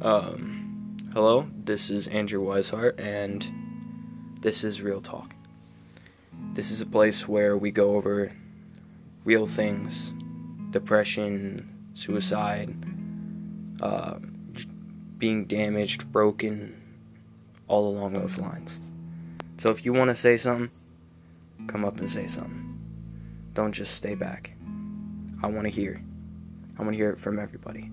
Um, hello, this is Andrew Weishart, and this is Real Talk. This is a place where we go over real things depression, suicide, uh, being damaged, broken, all along those lines. So if you want to say something, come up and say something. Don't just stay back. I want to hear. I want to hear it from everybody.